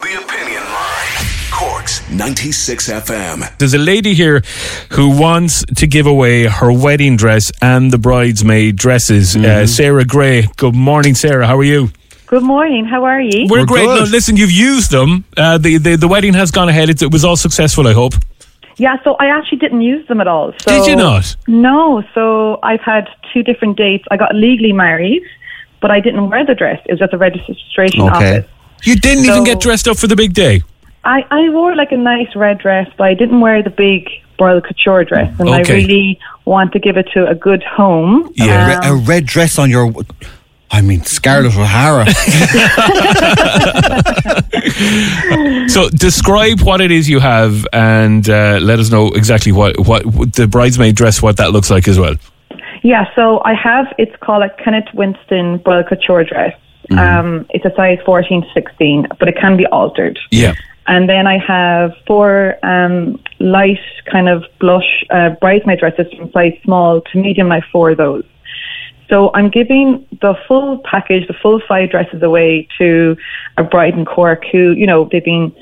The Opinion Line. Cork's 96 FM. There's a lady here who wants to give away her wedding dress and the bridesmaid dresses. Uh, Sarah Gray. Good morning, Sarah. How are you? Good morning. How are you? We're, We're great. good. No, listen, you've used them. Uh, the, the the wedding has gone ahead. It, it was all successful. I hope. Yeah, so I actually didn't use them at all. So Did you not? No. So I've had two different dates. I got legally married, but I didn't wear the dress. It was at the registration Okay. office. You didn't even get dressed up for the big day. I, I wore like a nice red dress, but I didn't wear the big royal couture dress. And I really want to give it to a good home. Yeah. Re- a red dress on your. I mean, Scarlett O'Hara. So describe what it is you have, and uh, let us know exactly what what the bridesmaid dress, what that looks like as well. Yeah, so I have, it's called a Kenneth Winston royal couture dress. Um, it's a size 14 to 16, but it can be altered. Yeah. And then I have four um, light kind of blush uh, bridesmaid dresses from size small to medium. I have four of those. So I'm giving the full package, the full five dresses away to a bride in Cork who, you know, they've been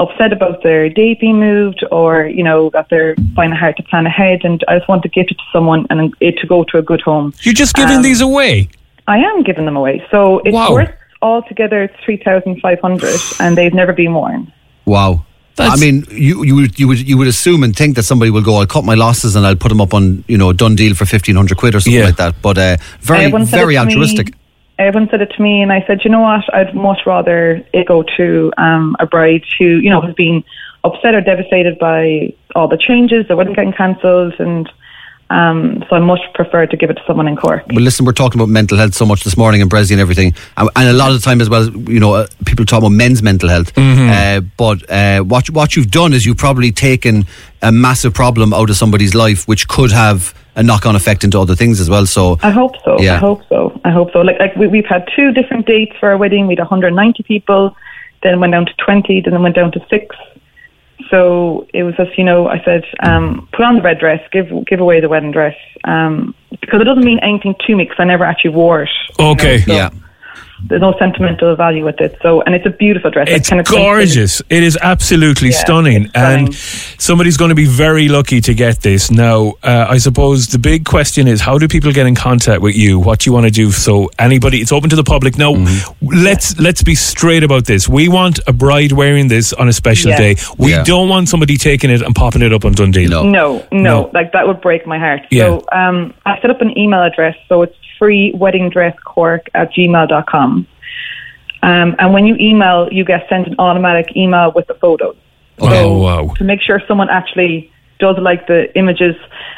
upset about their date being moved or, you know, that they're finding it hard to plan ahead. And I just want to give it to someone and it to go to a good home. You're just giving Um, these away. I am giving them away. So it's Wow. worth altogether 3500 and they've never been worn. Wow. That's- I mean, you you would you would you would assume and think that somebody will go. I'll cut my losses and I'll put them up on you know a done deal for fifteen hundred quid or something Yeah. like that. But uh, very very it to me- altruistic. everyone said it to me, and I said, you know what? I'd much rather it go to um, a bride who, you know, has been upset or devastated by all the changes, the wedding getting cancelled, and um, so I much prefer to give it to someone in Cork. Well, listen, we're talking about mental health so much this morning and Brezzy and everything, and, and a lot of the time as well. You know, uh, people talk about men's mental health, uh, but uh, what what you've done is you've probably taken a massive problem out of somebody's life, which could have a knock on effect into other things as well. So I hope so. Yeah. I hope so. I hope so. Like, like we, we've had two different dates for our wedding. We had 190 people, then went down to 20, then went down to six. So it was just, you know, I said, um, put on the red dress, give give away the wedding dress, um, because it doesn't mean anything to me because I never actually wore it. you know, Okay. so yeah. There's no sentimental value with it. So, and it's a beautiful dress. It's Kenneth Winston. gorgeous. It is absolutely Yeah, stunning. it's stunning. And somebody's going to be very lucky to get this. Now, uh, I suppose the big question is how do people get in contact with you? What do you want to do? So anybody, it's open to the public. Now, Mm-hmm. let's let's be straight about this. We want a bride wearing this on a special Yeah. day. We Yeah. don't want somebody taking it and popping it up on DoneDeal. No. No, no, No. like that would break my heart. Yeah. So um, I set up an email address, so it's freeweddingdresscork at gmail.com. Um, and when you email, you get sent an automatic email with the photos. Oh, wow. To make sure someone actually does like the images.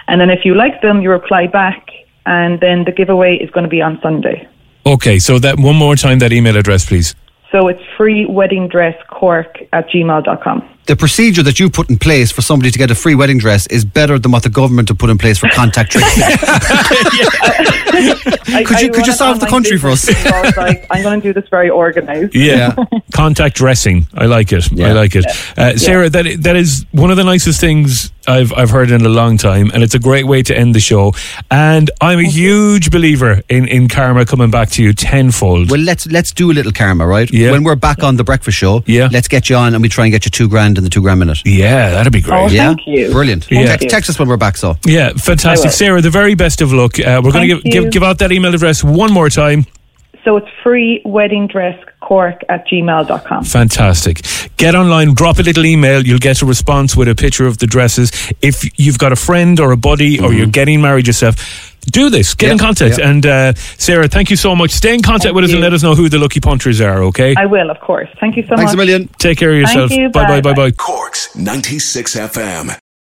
And then if you like them, you reply back. And then the giveaway is going to be on Sunday. Okay, so that one more time, that email address, please. So it's freeweddingdresscork at gmail.com. The procedure that you put in place for somebody to get a free wedding dress is better than what the government have put in place for contact tracing. I- Could you- I could you solve the country for us? I was like, I'm going to do this very organized. Yeah. Contact dressing. I like it. I like it. Uh, Sarah, that that is one of the nicest things I've I've heard in a long time, and it's a great way to end the show. And I'm a huge believer in, in karma coming back to you tenfold. well, let's let's do a little karma, right? Yeah. When we're back on the breakfast show, Yeah. let's get you on and we try and get you two grand in the two grand minute. yeah, that'd be great. Oh, yeah, Thank you. brilliant. Yeah. Text, text us when we're back. So Yeah, fantastic, Sarah. The very best of luck. Uh, we're going to give, give give out that email address one more time. So it's free wedding dress cork at gmail.com. Fantastic. Get online, drop a little email. You'll get a response with a picture of the dresses. If you've got a friend or a buddy or you're getting married yourself, do this. Get in Mm-hmm. Contact. yeah. And uh, Sarah, thank you so much. Stay in contact Thank with us and let us know who the lucky punchers are, okay? I will, of course. Thank you so Thanks much. Thanks a million. Take care of yourself. you. Bye bye Bye. bye bye. Cork's 96 FM.